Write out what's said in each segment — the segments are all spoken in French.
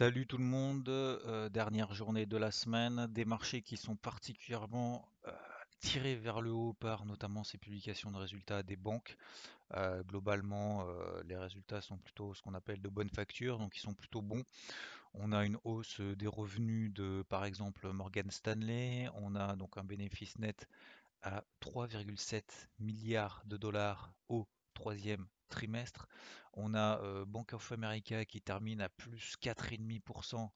Salut tout le monde, euh, dernière journée de la semaine, des marchés qui sont particulièrement euh, tirés vers le haut par notamment ces publications de résultats des banques. Euh, globalement, les résultats sont plutôt ce qu'on appelle de bonne facture, donc ils sont plutôt bons. On a une hausse des revenus de par exemple Morgan Stanley, on a donc un bénéfice net à 3,7 milliards de dollars au troisième trimestre. On a euh, Bank of America qui termine à plus 4,5%,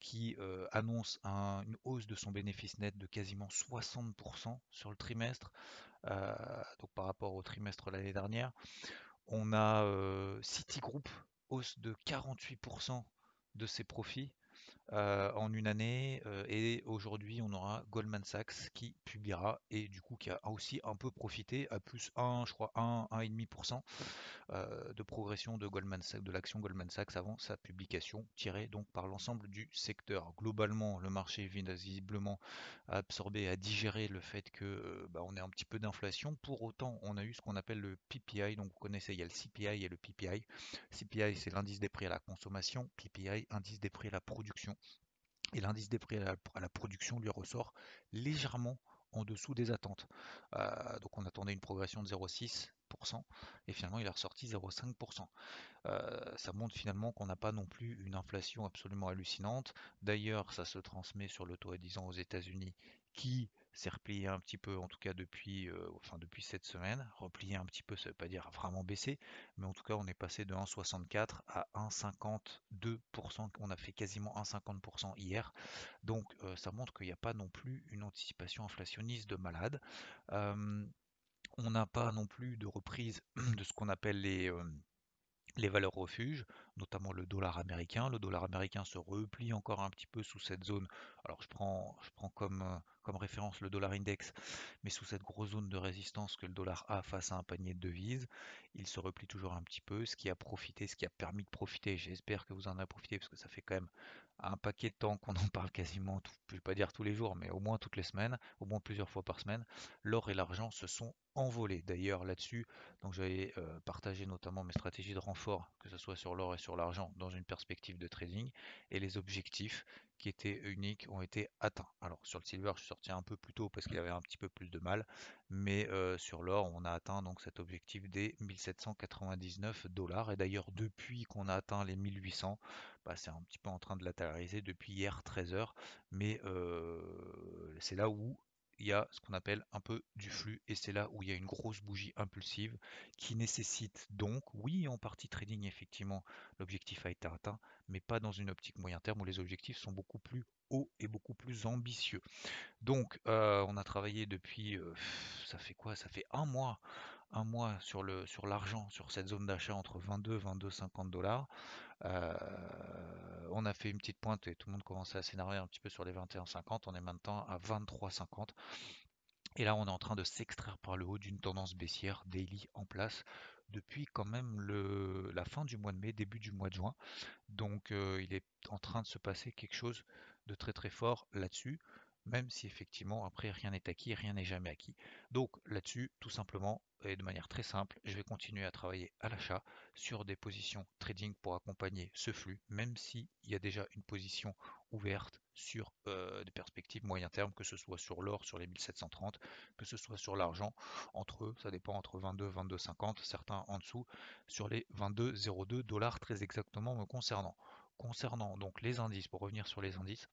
qui euh, annonce un- une hausse de son bénéfice net de quasiment 60% sur le trimestre, euh, donc par rapport au trimestre l'année dernière. On a Citigroup, hausse de 48% de ses profits euh, en une année. euh, et aujourd'hui, on aura Goldman Sachs qui publiera et du coup qui a aussi un peu profité à plus 1, je crois 1, 1,5% euh, de progression de Goldman Sachs, de l'action Goldman Sachs avant sa publication, tirée donc par l'ensemble du secteur. Globalement, le marché visiblement à absorber, à digérer le fait que bah, on ait un petit peu d'inflation. Pour autant, on a eu ce qu'on appelle le PPI. Donc vous connaissez, il y a le CPI et le PPI. CPI, c'est l'indice des prix à la consommation. PPI, indice des prix à la production. Et l'indice des prix à la, production lui ressort légèrement en dessous des attentes. Euh, donc on attendait une progression de 0,6% et finalement il est ressorti 0,5%. Euh, ça montre finalement qu'on n'a pas non plus une inflation absolument hallucinante. D'ailleurs, ça se transmet sur le taux à 10 ans aux États-Unis qui s'est replié un petit peu, en tout cas depuis, euh, enfin depuis cette semaine. Replié un petit peu, ça ne veut pas dire vraiment baisser, mais en tout cas on est passé de 1,64 à 1,52%. On a fait quasiment 1,50% hier. Donc euh, ça montre qu'il n'y a pas non plus une anticipation inflationniste de malade. On n'a pas non plus de reprise de ce qu'on appelle les, euh, les valeurs refuges, notamment le dollar américain. Le dollar américain se replie encore un petit peu sous cette zone. Alors je prends, je prends comme, euh, comme référence le dollar index, mais sous cette grosse zone de résistance que le dollar a face à un panier de devises, il se replie toujours un petit peu, ce qui a profité, ce qui a permis de profiter. J'espère que vous en avez profité parce que ça fait quand même un paquet de temps qu'on en parle quasiment, je vais pas dire tous les jours, mais au moins toutes les semaines, au moins plusieurs fois par semaine. L'or et l'argent se sont envolés. D'ailleurs là-dessus, donc j'avais euh, partagé notamment mes stratégies de renfort, que ce soit sur l'or et sur l'argent, dans une perspective de trading, et les objectifs qui étaient uniques ont été atteints. Alors sur le silver, je suis sorti un peu plus tôt parce qu'il avait un petit peu plus de mal, mais euh, sur l'or, on a atteint donc cet objectif des 1799 dollars. Et d'ailleurs, depuis qu'on a atteint les 1800, bah, c'est un petit peu en train de latéraliser depuis hier 13 heures, mais euh, c'est là où il y a ce qu'on appelle un peu du flux et c'est là où il y a une grosse bougie impulsive qui nécessite donc, oui, en partie trading, effectivement, l'objectif a été atteint, mais pas dans une optique moyen terme où les objectifs sont beaucoup plus hauts et beaucoup plus ambitieux. Donc, euh, on a travaillé depuis, euh, ça fait quoi? Ça fait un mois, un mois sur le, sur l'argent, sur cette zone d'achat entre 22, 22, 50 dollars. Euh, on a fait une petite pointe et tout le monde commençait à s'énerver un petit peu sur les 21,50. On est maintenant à 23,50. Et là, on est en train de s'extraire par le haut d'une tendance baissière daily en place depuis quand même le, la fin du mois de mai, début du mois de juin. Donc, euh, il est en train de se passer quelque chose de très très fort là-dessus, même si effectivement, après, rien n'est acquis, rien n'est jamais acquis. Donc, là-dessus, tout simplement, et de manière très simple, je vais continuer à travailler à l'achat sur des positions trading pour accompagner ce flux, même s'il y a déjà une position ouverte sur euh, des perspectives moyen terme, que ce soit sur l'or sur les 1730, que ce soit sur l'argent, entre eux, ça dépend entre 22 et 22,50, certains en dessous, sur les 22,02 dollars très exactement me concernant. Concernant donc les indices, pour revenir sur les indices,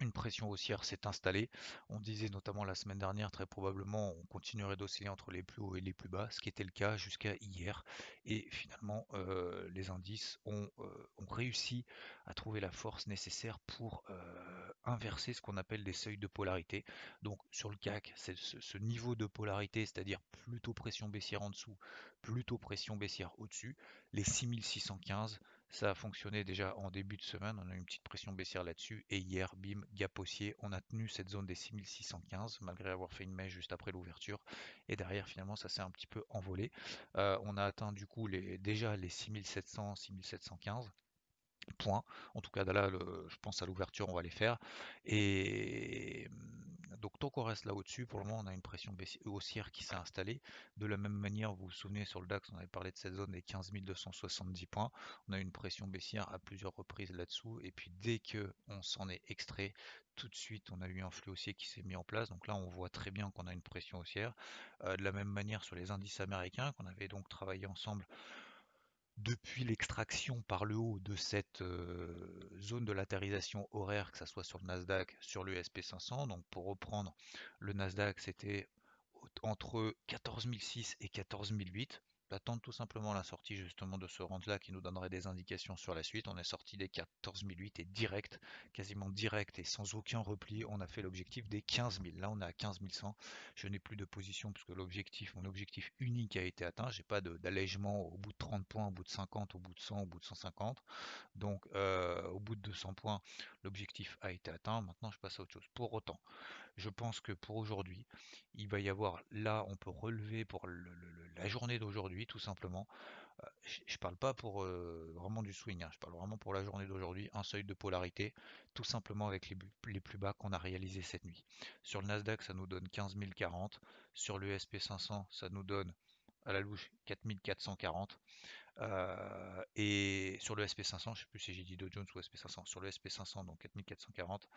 une pression haussière s'est installée. On disait notamment la semaine dernière, très probablement, on continuerait d'osciller entre les plus hauts et les plus bas, ce qui était le cas jusqu'à hier. Et finalement, euh, les indices ont, euh, ont, réussi à trouver la force nécessaire pour euh, inverser ce qu'on appelle des seuils de polarité. Donc sur le CAC, ce, niveau de polarité, c'est-à-dire plutôt pression baissière en dessous, plutôt pression baissière au-dessus. Les 6615 ça a fonctionné déjà en début de semaine, on a eu une petite pression baissière là-dessus, et hier, bim, gap haussier, on a tenu cette zone des 6615, malgré avoir fait une mèche juste après l'ouverture, et derrière, finalement, ça s'est un petit peu envolé. Euh, on a atteint du coup les, déjà les 6700, 6715 points. En tout cas, là, je pense à l'ouverture, on va les faire. Et donc tant qu'on reste là au-dessus, pour le moment on a une pression haussière qui s'est installée. De la même manière, vous vous souvenez sur le DAX, on avait parlé de cette zone des 15 270 points. On a une pression baissière à plusieurs reprises là-dessous. Et puis dès que on s'en est extrait, tout de suite on a eu un flux haussier qui s'est mis en place. Donc là on voit très bien qu'on a une pression haussière. Euh, de la même manière sur les indices américains qu'on avait donc travaillé ensemble depuis l'extraction par le haut de cette euh, zone de latérisation horaire, que ce soit sur le Nasdaq, sur le SP500. Donc pour reprendre, le Nasdaq c'était entre 14006 et 14008 d'attendre tout simplement la sortie justement de ce range-là qui nous donnerait des indications sur la suite. On est sorti des 14008 et direct, quasiment direct et sans aucun repli, on a fait l'objectif des 15000. Là, on est à 15100. Je n'ai plus de position puisque l'objectif, mon objectif unique a été atteint. J'ai pas d'allègement au bout de 30 points, au bout de 50, au bout de 100, au bout de 150. Donc, euh, au bout de 200 points, l'objectif a été atteint. Maintenant, je passe à autre chose. Pour autant, je pense que pour aujourd'hui, il va y avoir, là, on peut relever pour la journée d'aujourd'hui, tout simplement. Euh, je, ne parle pas pour euh, vraiment du swing, hein, je parle vraiment pour la journée d'aujourd'hui, un seuil de polarité, tout simplement avec les, plus bas qu'on a réalisé cette nuit. Sur le Nasdaq, ça nous donne 15 040. Sur le SP500, ça nous donne à la louche 4440. Euh, et sur le SP500, je sais plus si j'ai dit Dow Jones ou SP500, sur le SP500, donc 4440,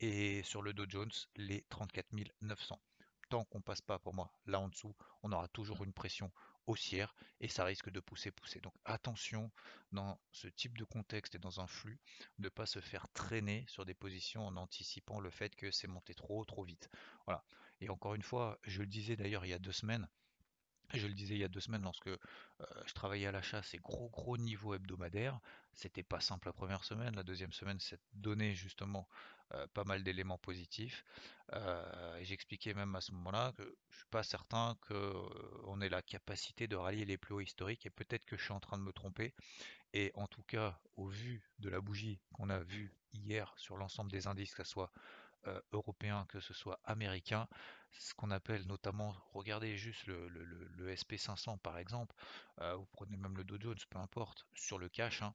et sur le Dow Jones, les 34 900. Tant qu'on passe pas pour moi là en dessous, on aura toujours une pression haussière et ça risque de pousser, pousser. Donc attention dans ce type de contexte et dans un flux, ne pas se faire traîner sur des positions en anticipant le fait que c'est monté trop, trop vite. Voilà. Et encore une fois, je le disais d'ailleurs il y a deux semaines, je le disais il y a deux semaines lorsque je travaillais à l'achat, ces gros gros niveaux hebdomadaires, c'était pas simple la première semaine, la deuxième semaine c'est donné justement pas mal d'éléments positifs. et j'expliquais même à ce moment-là que je suis pas certain qu'on ait la capacité de rallier les plus hauts historiques et peut-être que je suis en train de me tromper. Et en tout cas, au vu de la bougie qu'on a vue hier sur l'ensemble des indices, que ce soit euh, européen, que ce soit américain, ce qu'on appelle notamment, regardez juste le, SP500 par exemple, euh, vous prenez même le Dow Jones, peu importe, sur le cash, hein,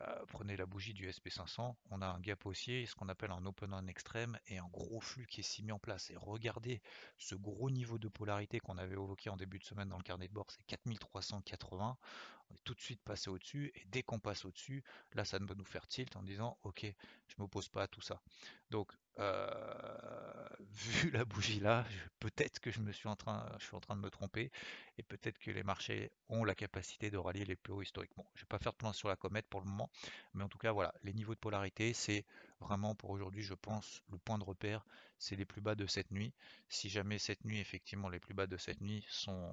euh, prenez la bougie du SP500, on a un gap haussier, ce qu'on appelle un open on extrême et un gros flux qui est si mis en place. Et regardez ce gros niveau de polarité qu'on avait évoqué en début de semaine dans le carnet de bord, c'est 4380 on est tout de suite passé au-dessus, et dès qu'on passe au-dessus, là ça va nous faire tilt en disant ok, je m'oppose pas à tout ça. Donc euh, vu la bougie là, peut-être que je me suis en train, je suis en train de me tromper, et peut-être que les marchés ont la capacité de rallier les plus hauts historiques. Bon, je vais pas faire de plan sur la comète pour le moment, mais en tout cas voilà, les niveaux de polarité, c'est vraiment pour aujourd'hui, je pense, le point de repère, c'est les plus bas de cette nuit. Si jamais cette nuit, effectivement, les plus bas de cette nuit sont,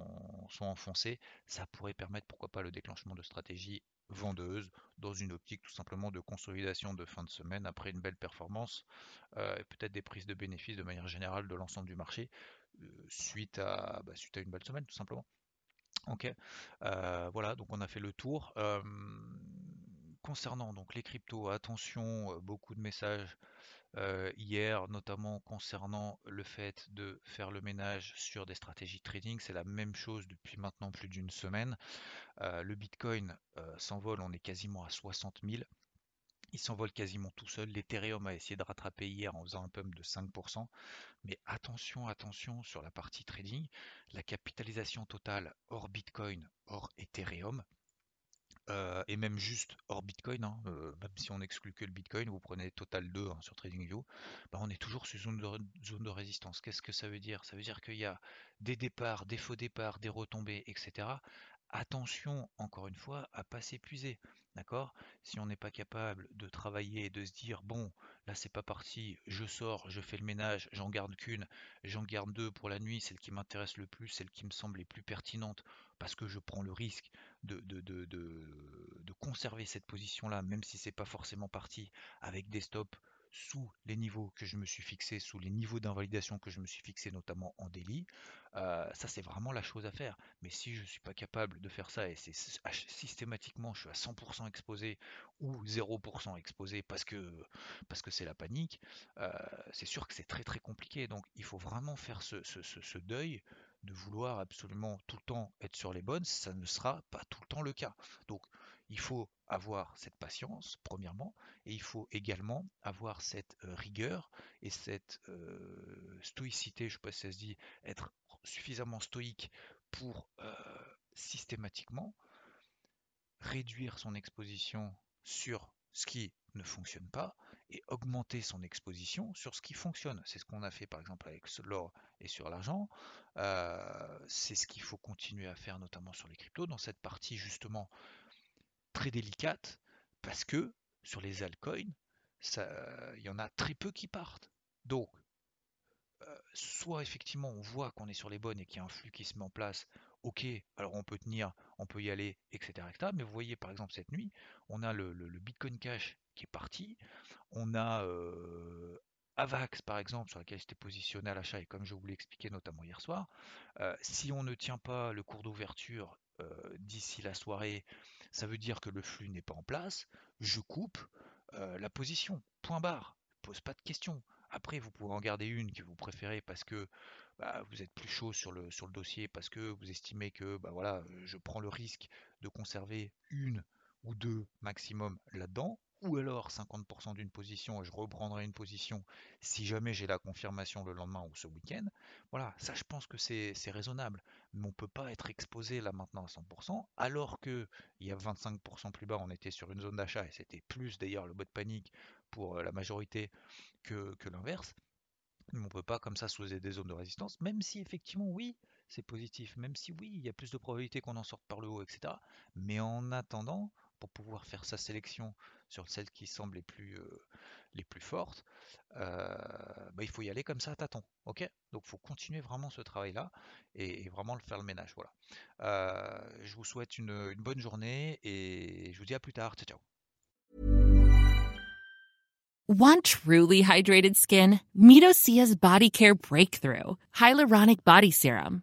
sont enfoncés, ça pourrait permettre, pourquoi pas, le déclenchement de stratégies vendeuses dans une optique tout simplement de consolidation de fin de semaine après une belle performance euh, et peut-être des prises de bénéfices de manière générale de l'ensemble du marché euh, suite, à, bah, suite à une belle semaine tout simplement. Ok, euh, voilà, donc on a fait le tour. Concernant donc les cryptos, attention, beaucoup de messages euh, hier, notamment concernant le fait de faire le ménage sur des stratégies trading. C'est la même chose depuis maintenant plus d'une semaine. Euh, le Bitcoin euh, s'envole, on est quasiment à 60 000. Il s'envole quasiment tout seul. L'Ethereum a essayé de rattraper hier en faisant un pump de 5%. Mais attention, attention sur la partie trading. La capitalisation totale hors Bitcoin, hors Ethereum, euh, et même juste hors Bitcoin, hein, euh, même si on exclut que le Bitcoin, vous prenez Total 2 hein, sur TradingView, bah on est toujours sur zone de, zone de résistance. Qu'est-ce que ça veut dire? Ça veut dire qu'il y a des départs, des faux départs, des retombées, etc. attention, encore une fois, à pas s'épuiser. D'accord? Si on n'est pas capable de travailler et de se dire, bon, là c'est pas parti, je sors, je fais le ménage, j'en garde qu'une, j'en garde deux pour la nuit, celle qui m'intéresse le plus, celle qui me semble les plus pertinente, parce que je prends le risque de, de conserver cette position-là, même si c'est pas forcément parti, avec des stops sous les niveaux que je me suis fixé, sous les niveaux d'invalidation que je me suis fixé, notamment en délit, euh, ça c'est vraiment la chose à faire. Mais si je ne suis pas capable de faire ça et c'est systématiquement je suis à 100% exposé ou 0% exposé parce que parce que c'est la panique, euh, c'est sûr que c'est très très compliqué. Donc il faut vraiment faire ce, ce deuil de vouloir absolument tout le temps être sur les bonnes, ça ne sera pas tout le temps le cas. Donc il faut avoir cette patience, premièrement, et il faut également avoir cette euh, rigueur et cette euh, stoïcité, je ne sais pas si ça se dit, être suffisamment stoïque pour euh, systématiquement réduire son exposition sur ce qui ne fonctionne pas et augmenter son exposition sur ce qui fonctionne. C'est ce qu'on a fait par exemple avec l'or et sur l'argent. c'est ce qu'il faut continuer à faire notamment sur les cryptos, dans cette partie justement très délicate parce que sur les altcoins, il y en a très peu qui partent. Donc, euh, soit effectivement on voit qu'on est sur les bonnes et qu'il y a un flux qui se met en place, ok, alors on peut tenir, on peut y aller, etc. mais vous voyez par exemple cette nuit, on a le, Bitcoin Cash qui est parti, on a euh, Avax par exemple sur laquelle j'étais positionné à l'achat et comme je vous l'ai expliqué notamment hier soir, euh, si on ne tient pas le cours d'ouverture d'ici la soirée, ça veut dire que le flux n'est pas en place, je coupe la position, point barre, pose pas de questions. Après, vous pouvez en garder une que vous préférez parce que bah, vous êtes plus chaud sur le, dossier, parce que vous estimez que bah, je prends le risque de conserver une ou deux maximum là-dedans, ou alors 50% d'une position et je reprendrai une position si jamais j'ai la confirmation le lendemain ou ce week-end. Voilà, ça je pense que c'est raisonnable. Mais on ne peut pas être exposé là maintenant à 100%, alors que il y a 25% plus bas, on était sur une zone d'achat et c'était plus d'ailleurs le bot de panique pour euh, la majorité que, l'inverse. On ne peut pas comme ça soulever des zones de résistance, même si effectivement oui, c'est positif, même si oui, il y a plus de probabilité qu'on en sorte par le haut, etc. Mais en attendant, pour pouvoir faire sa sélection sur celles qui semblent les plus, euh, les plus fortes, euh, bah, il faut y aller comme ça à tâtons. Donc il faut continuer vraiment ce travail-là et, vraiment le faire le ménage. Voilà. Euh, je vous souhaite une, bonne journée et je vous dis à plus tard. Ciao, ciao. Want truly hydrated skin? Body Care Breakthrough Hyaluronic Body Serum.